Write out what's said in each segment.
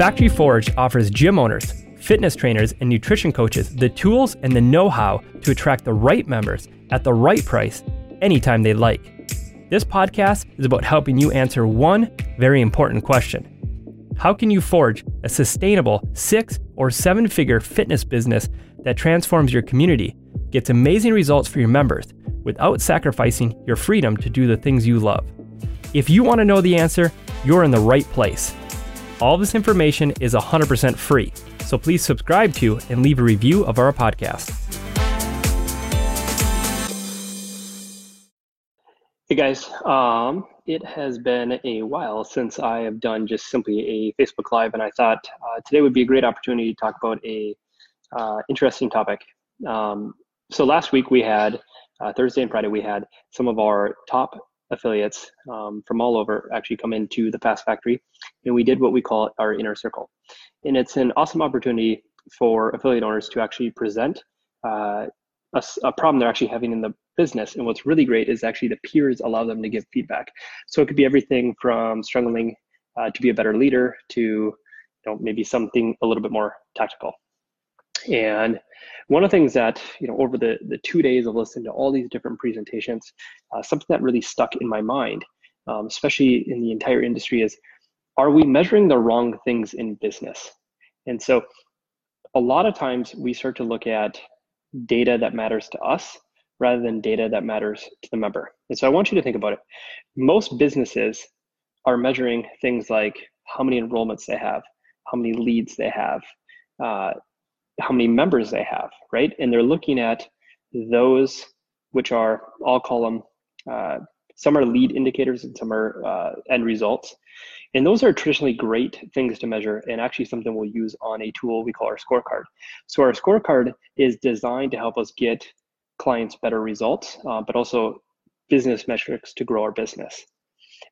Factory Forge offers gym owners, fitness trainers, and nutrition coaches the tools and the know how to attract the right members at the right price anytime they like. This podcast is about helping you answer one very important question How can you forge a sustainable six or seven figure fitness business that transforms your community, gets amazing results for your members, without sacrificing your freedom to do the things you love? If you want to know the answer, you're in the right place. All this information is 100% free, so please subscribe to and leave a review of our podcast. Hey guys, um, it has been a while since I have done just simply a Facebook Live, and I thought uh, today would be a great opportunity to talk about a uh, interesting topic. Um, so last week we had uh, Thursday and Friday we had some of our top affiliates um, from all over actually come into the Fast Factory, and we did what we call our inner circle. And it's an awesome opportunity for affiliate owners to actually present uh, a, a, problem they're actually having in the business. And what's really great is actually the peers allow them to give feedback. So it could be everything from struggling uh, to be a better leader to you know, maybe something a little bit more tactical. And one of the things that, you know, over the, the two days of listening to all these different presentations, uh, something that really stuck in my mind, um, especially in the entire industry, is are we measuring the wrong things in business? And so a lot of times we start to look at data that matters to us rather than data that matters to the member. And so I want you to think about it. Most businesses are measuring things like how many enrollments they have, how many leads they have, uh, how many members they have, right? And they're looking at those which are, I'll call them, uh, some are lead indicators and some are uh, end results. And those are traditionally great things to measure and actually something we'll use on a tool we call our scorecard. So our scorecard is designed to help us get clients better results, uh, but also business metrics to grow our business.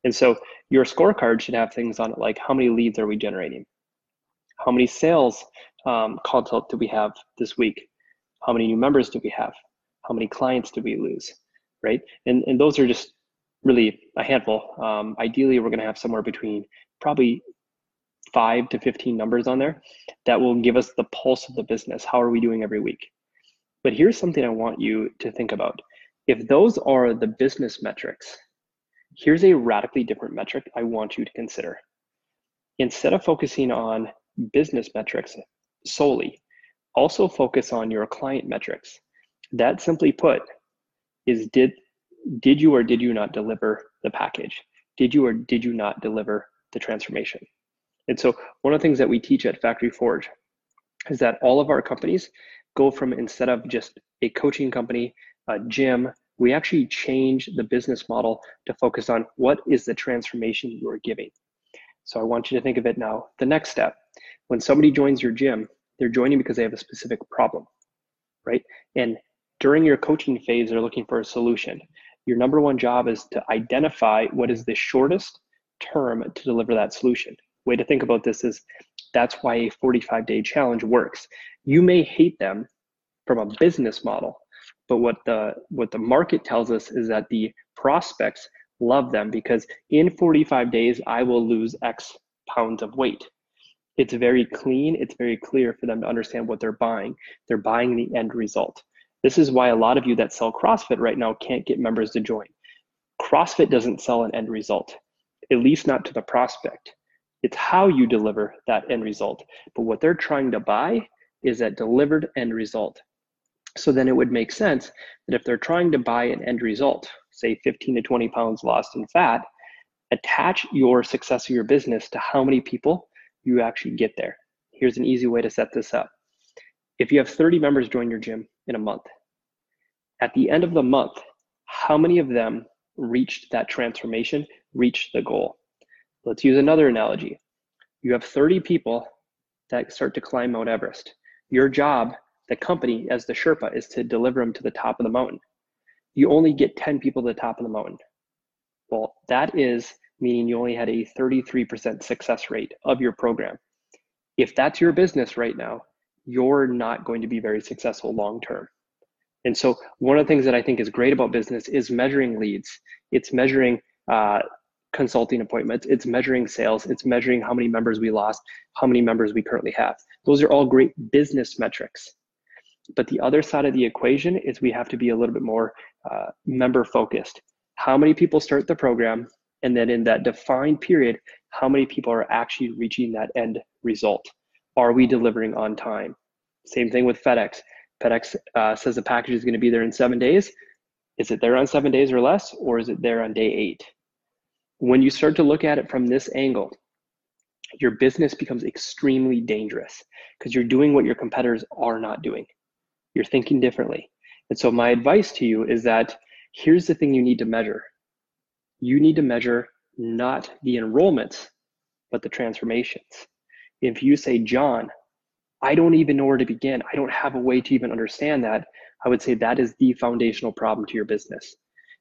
And so your scorecard should have things on it like how many leads are we generating? How many sales um, consult do we have this week? How many new members do we have? How many clients do we lose? Right? And, and those are just really a handful. Um, ideally, we're going to have somewhere between probably five to 15 numbers on there that will give us the pulse of the business. How are we doing every week? But here's something I want you to think about. If those are the business metrics, here's a radically different metric I want you to consider. Instead of focusing on business metrics solely, also focus on your client metrics. That simply put is did did you or did you not deliver the package? Did you or did you not deliver the transformation? And so one of the things that we teach at Factory Forge is that all of our companies go from instead of just a coaching company, a gym, we actually change the business model to focus on what is the transformation you are giving. So I want you to think of it now. The next step, when somebody joins your gym, they're joining because they have a specific problem, right? And during your coaching phase, they're looking for a solution. Your number one job is to identify what is the shortest term to deliver that solution. Way to think about this is that's why a 45 day challenge works. You may hate them from a business model, but what the what the market tells us is that the prospects love them because in 45 days I will lose X pounds of weight it's very clean, it's very clear for them to understand what they're buying. They're buying the end result. This is why a lot of you that sell CrossFit right now can't get members to join. CrossFit doesn't sell an end result, at least not to the prospect. It's how you deliver that end result. But what they're trying to buy is that delivered end result. So then it would make sense that if they're trying to buy an end result, say 15 to 20 pounds lost in fat, attach your success of your business to how many people you actually get there. Here's an easy way to set this up. If you have 30 members join your gym in a month, at the end of the month, how many of them reached that transformation, reached the goal? Let's use another analogy. You have 30 people that start to climb Mount Everest. Your job, the company, as the Sherpa, is to deliver them to the top of the mountain. You only get 10 people to the top of the mountain. Well, that is meaning you only had a 33% success rate of your program. If that's your business right now, you're not going to be very successful long term. And so, one of the things that I think is great about business is measuring leads. It's measuring uh, consulting appointments, it's measuring sales, it's measuring how many members we lost, how many members we currently have. Those are all great business metrics. But the other side of the equation is we have to be a little bit more uh, member focused. How many people start the program? And then in that defined period, how many people are actually reaching that end result? Are we delivering on time? Same thing with FedEx. FedEx uh, says the package is going to be there in seven days. Is it there on seven days or less, or is it there on day eight? When you start to look at it from this angle, your business becomes extremely dangerous because you're doing what your competitors are not doing. You're thinking differently. And so, my advice to you is that here's the thing you need to measure you need to measure not the enrollments, but the transformations. If you say, John, I don't even know where to begin, I don't have a way to even understand that, I would say that is the foundational problem to your business.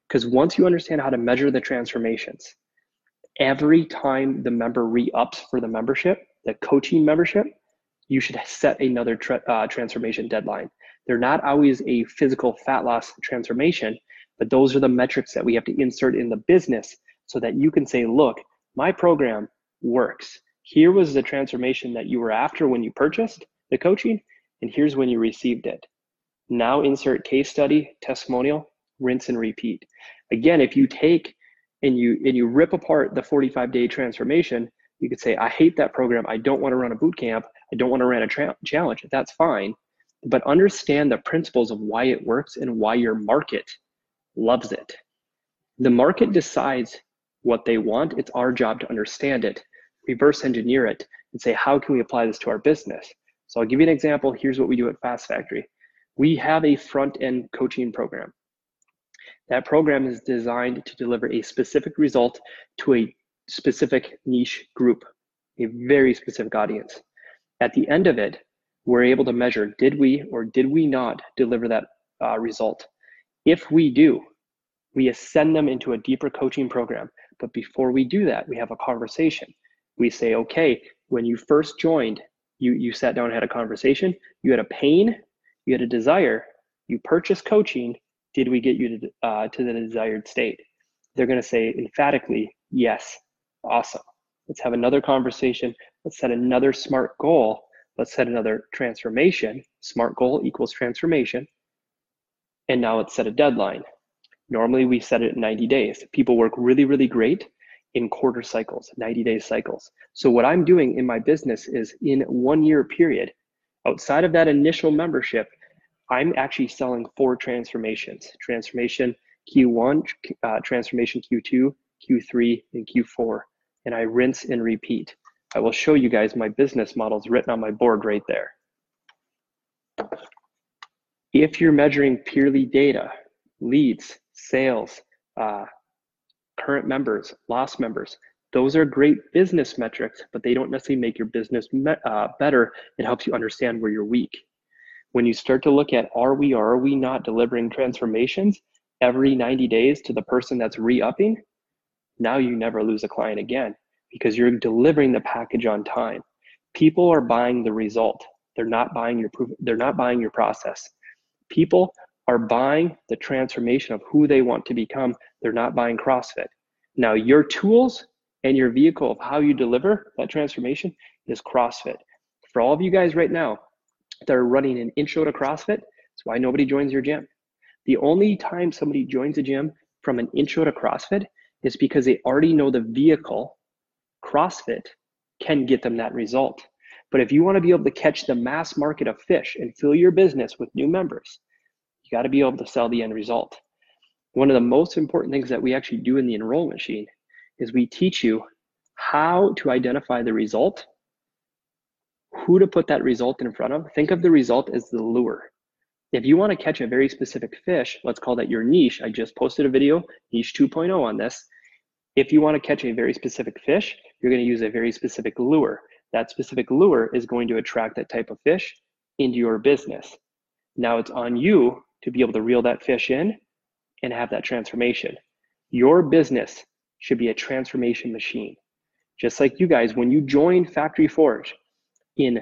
Because once you understand how to measure the transformations, every time the member re-ups for the membership, the coaching membership, you should set another tra- uh, transformation deadline. They're not always a physical fat loss transformation, but those are the metrics that we have to insert in the business so that you can say, look, my program works. Here was the transformation that you were after when you purchased the coaching, and here's when you received it. Now insert case study, testimonial, rinse and repeat. Again, if you take and you and you rip apart the 45 day transformation, you could say, I hate that program. I don't want to run a boot camp. I don't want to run a tra- challenge. That's fine. But understand the principles of why it works and why your market loves it. The market decides what they want. It's our job to understand it, reverse engineer it, and say, how can we apply this to our business? So I'll give you an example. Here's what we do at Fast Factory. We have a front end coaching program. That program is designed to deliver a specific result to a specific niche group, a very specific audience. At the end of it, we're able to measure did we or did we not deliver that uh, result? If we do, we ascend them into a deeper coaching program. But before we do that, we have a conversation. We say, okay, when you first joined, you, you sat down and had a conversation, you had a pain, you had a desire, you purchased coaching, did we get you to, uh, to the desired state? They're going to say emphatically, yes, awesome. Let's have another conversation. Let's set another smart goal. Let's set another transformation. Smart goal equals transformation. And now let's set a deadline. Normally we set it 90 days. People work really, really great in quarter cycles, 90 day cycles. So what I'm doing in my business is in one year period, outside of that initial membership, I'm actually selling four transformations. Transformation Q1, uh, transformation Q2, Q3, and Q4. And I rinse and repeat. I will show you guys my business models written on my board right there. If you're measuring purely data, leads, sales, uh, current members, lost members, those are great business metrics, but they don't necessarily make your business uh, better. It helps you understand where you're weak. When you start to look at are we or are we not delivering transformations every 90 days to the person that's re-upping, now you never lose a client again because you're delivering the package on time. People are buying the result. They're not buying your proof, they're not buying your process. People are buying the transformation of who they want to become. They're not buying CrossFit. Now, your tools and your vehicle of how you deliver that transformation is CrossFit. For all of you guys right now that are running an intro to CrossFit, that's why nobody joins your gym. The only time somebody joins a gym from an intro to CrossFit is because they already know the vehicle, CrossFit, can get them that result. But if you want to be able to catch the mass market of fish and fill your business with new members, you got to be able to sell the end result. One of the most important things that we actually do in the enrollment machine is we teach you how to identify the result, who to put that result in front of. Think of the result as the lure. If you want to catch a very specific fish, let's call that your niche. I just posted a video, niche 2.0 on this. If you want to catch a very specific fish, you're going to use a very specific lure. That specific lure is going to attract that type of fish into your business. Now it's on you to be able to reel that fish in and have that transformation. Your business should be a transformation machine. Just like you guys, when you join Factory Forge, in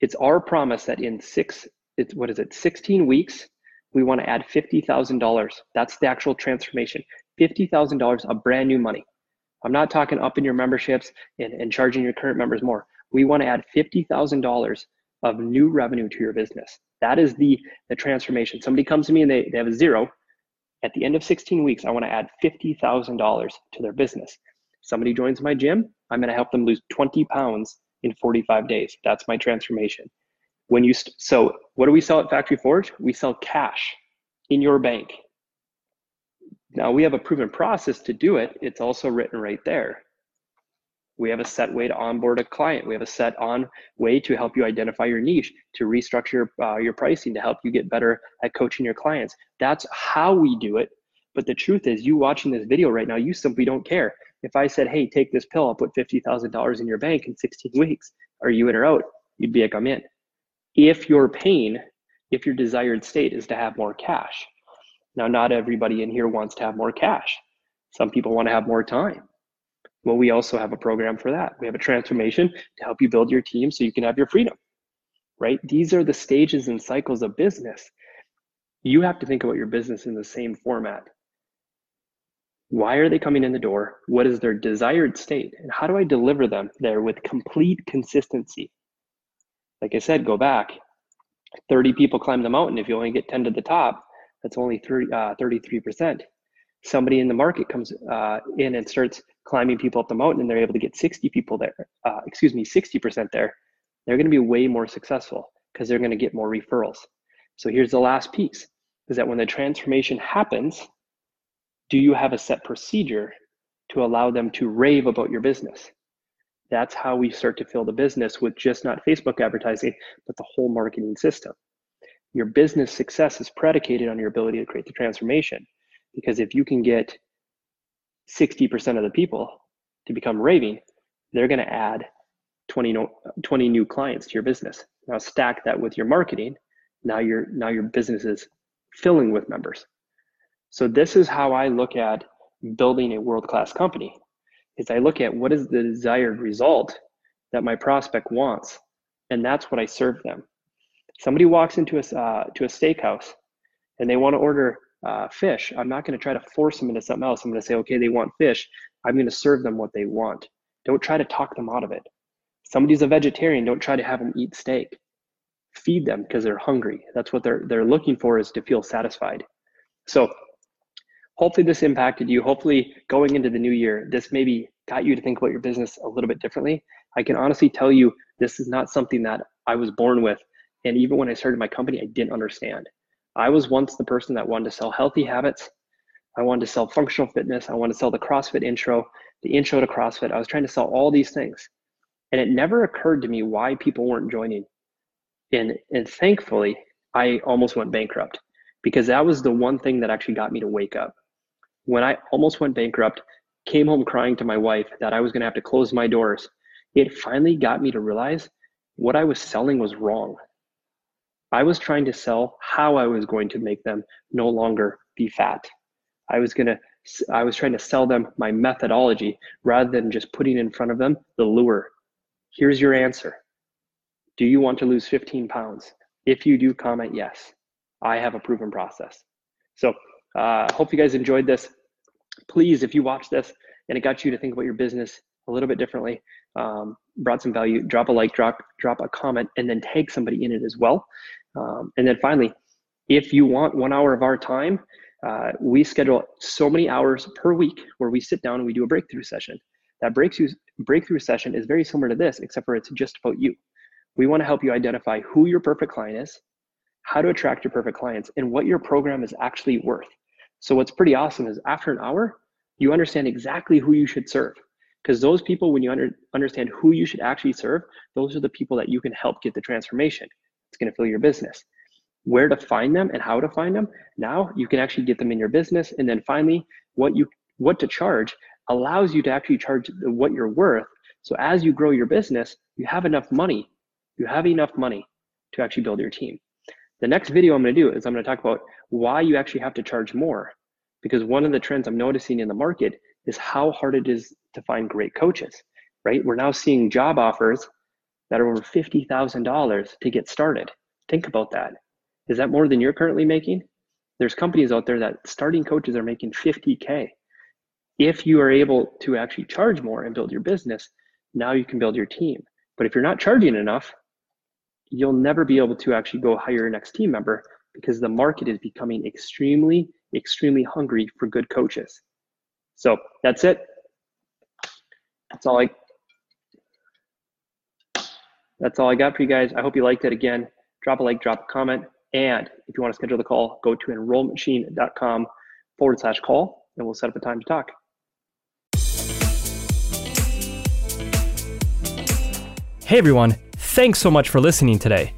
it's our promise that in six, it's what is it, 16 weeks, we want to add $50,000. That's the actual transformation. $50,000 of brand new money. I'm not talking up in your memberships and, and charging your current members more. We want to add $50,000 of new revenue to your business. That is the, the transformation. Somebody comes to me and they, they have a zero. At the end of 16 weeks, I want to add $50,000 to their business. Somebody joins my gym, I'm going to help them lose 20 pounds in 45 days. That's my transformation. When you st- so what do we sell at Factory Forge? We sell cash in your bank. Now we have a proven process to do it. It's also written right there. We have a set way to onboard a client. We have a set on way to help you identify your niche, to restructure uh, your pricing, to help you get better at coaching your clients. That's how we do it. But the truth is, you watching this video right now, you simply don't care. If I said, hey, take this pill, I'll put $50,000 in your bank in 16 weeks, are you in or out? You'd be like, I'm in. If your pain, if your desired state is to have more cash. Now, not everybody in here wants to have more cash. Some people want to have more time. Well, we also have a program for that. We have a transformation to help you build your team so you can have your freedom, right? These are the stages and cycles of business. You have to think about your business in the same format. Why are they coming in the door? What is their desired state? And how do I deliver them there with complete consistency? Like I said, go back. 30 people climb the mountain. If you only get 10 to the top, that's only 30, uh, 33%. Somebody in the market comes uh, in and starts climbing people up the mountain and they're able to get 60 people there, uh, excuse me, 60% there. They're going to be way more successful because they're going to get more referrals. So here's the last piece is that when the transformation happens, do you have a set procedure to allow them to rave about your business? That's how we start to fill the business with just not Facebook advertising, but the whole marketing system. Your business success is predicated on your ability to create the transformation. Because if you can get 60% of the people to become raving, they're going to add 20, 20 new clients to your business. Now stack that with your marketing. Now your now your business is filling with members. So this is how I look at building a world-class company. Is I look at what is the desired result that my prospect wants, and that's what I serve them. Somebody walks into a uh, to a steakhouse, and they want to order uh, fish. I'm not going to try to force them into something else. I'm going to say, okay, they want fish. I'm going to serve them what they want. Don't try to talk them out of it. Somebody's a vegetarian. Don't try to have them eat steak. Feed them because they're hungry. That's what they're they're looking for is to feel satisfied. So hopefully this impacted you. Hopefully going into the new year, this maybe got you to think about your business a little bit differently. I can honestly tell you this is not something that I was born with. And even when I started my company, I didn't understand. I was once the person that wanted to sell healthy habits. I wanted to sell functional fitness. I wanted to sell the CrossFit intro, the intro to CrossFit. I was trying to sell all these things. And it never occurred to me why people weren't joining. And, and thankfully, I almost went bankrupt because that was the one thing that actually got me to wake up when I almost went bankrupt, came home crying to my wife that I was going to have to close my doors, it finally got me to realize what I was selling was wrong. I was trying to sell how I was going to make them no longer be fat. I was going to I was trying to sell them my methodology rather than just putting in front of them the lure. Here's your answer. Do you want to lose 15 pounds? If you do, comment yes. I have a proven process. So, uh, hope you guys enjoyed this please, if you watch this and it got you to think about your business a little bit differently, um, brought some value, drop a like, drop drop a comment, and then tag somebody in it as well. Um, and then finally, if you want one hour of our time, uh, we schedule so many hours per week where we sit down and we do a breakthrough session. That breakthrough breakthrough session is very similar to this, except for it's just about you. We want to help you identify who your perfect client is, how to attract your perfect clients, and what your program is actually worth. So what's pretty awesome is after an hour, you understand exactly who you should serve. Because those people, when you under, understand who you should actually serve, those are the people that you can help get the transformation. It's going to fill your business. Where to find them and how to find them. Now you can actually get them in your business. And then finally, what you what to charge allows you to actually charge what you're worth. So as you grow your business, you have enough money. You have enough money to actually build your team. The next video I'm going to do is I'm going to talk about why you actually have to charge more. Because one of the trends I'm noticing in the market is how hard it is to find great coaches, right? We're now seeing job offers that are over $50,000 to get started. Think about that. Is that more than you're currently making? There's companies out there that starting coaches are making 50K. If you are able to actually charge more and build your business, now you can build your team. But if you're not charging enough, you'll never be able to actually go hire your next team member because the market is becoming extremely, extremely hungry for good coaches. So that's it. That's all I that's all I got for you guys. I hope you liked it again. Drop a like, drop a comment. And if you want to schedule the call, go to enrollmachine.com forward slash call and we'll set up a time to talk. Hey everyone, thanks so much for listening today.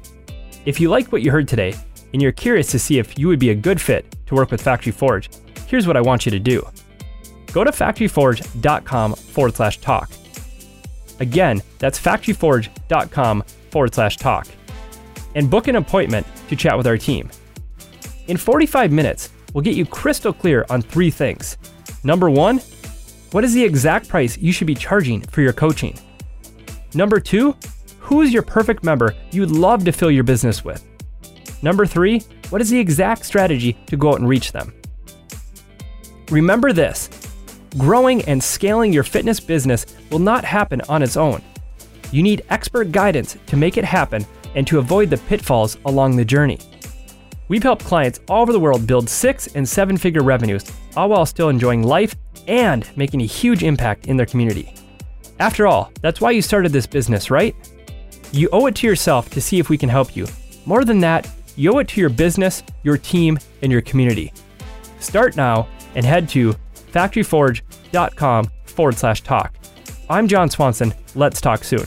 If you liked what you heard today and you're curious to see if you would be a good fit to work with Factory Forge, here's what I want you to do. Go to factoryforge.com forward slash talk. Again, that's factoryforge.com forward slash talk. And book an appointment to chat with our team. In 45 minutes, we'll get you crystal clear on three things. Number one, what is the exact price you should be charging for your coaching? Number two, who is your perfect member you'd love to fill your business with? Number three, what is the exact strategy to go out and reach them? Remember this growing and scaling your fitness business will not happen on its own. You need expert guidance to make it happen and to avoid the pitfalls along the journey. We've helped clients all over the world build six and seven figure revenues, all while still enjoying life and making a huge impact in their community. After all, that's why you started this business, right? You owe it to yourself to see if we can help you. More than that, you owe it to your business, your team, and your community. Start now and head to factoryforge.com forward slash talk. I'm John Swanson. Let's talk soon.